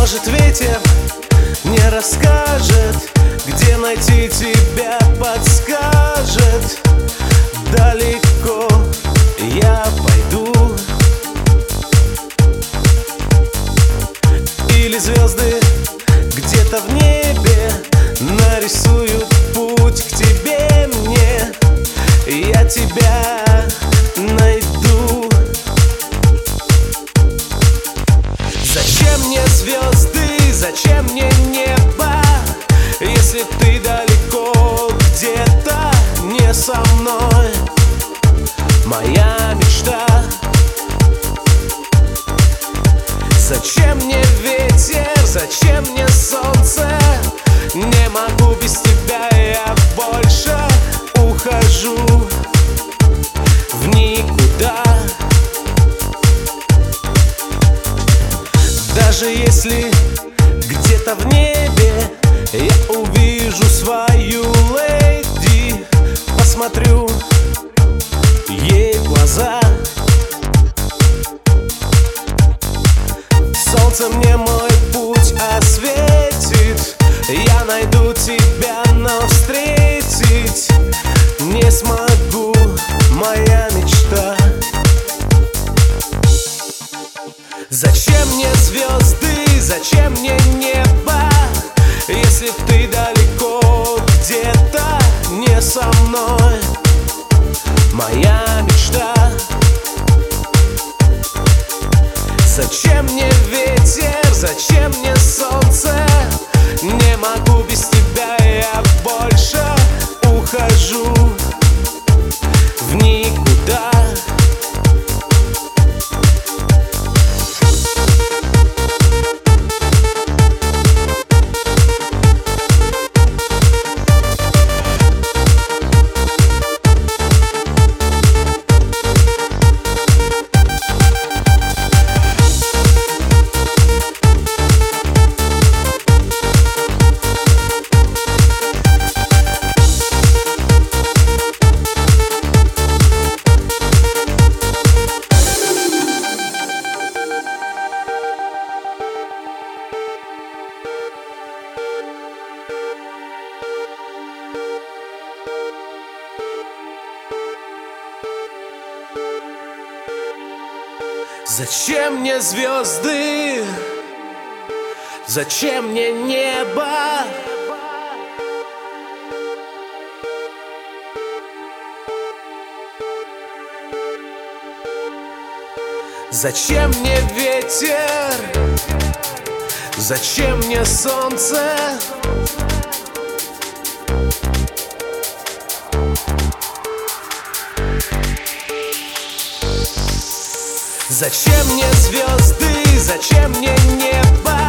Может ветер не расскажет Где найти тебя подскажет. Далеко Зачем мне ветер, зачем мне солнце? Не могу без тебя, я больше ухожу в никуда. Даже если где-то в небе Я увижу свою леди Посмотрю Солнце мне мой путь осветит. Я найду тебя, но встретить Не смогу, моя мечта. Зачем мне звезды, зачем мне небо? Если ты далеко где-то не со мной Зачем мне звезды? Зачем мне небо? Зачем мне ветер? Зачем мне солнце? Зачем мне звезды? Зачем мне небо?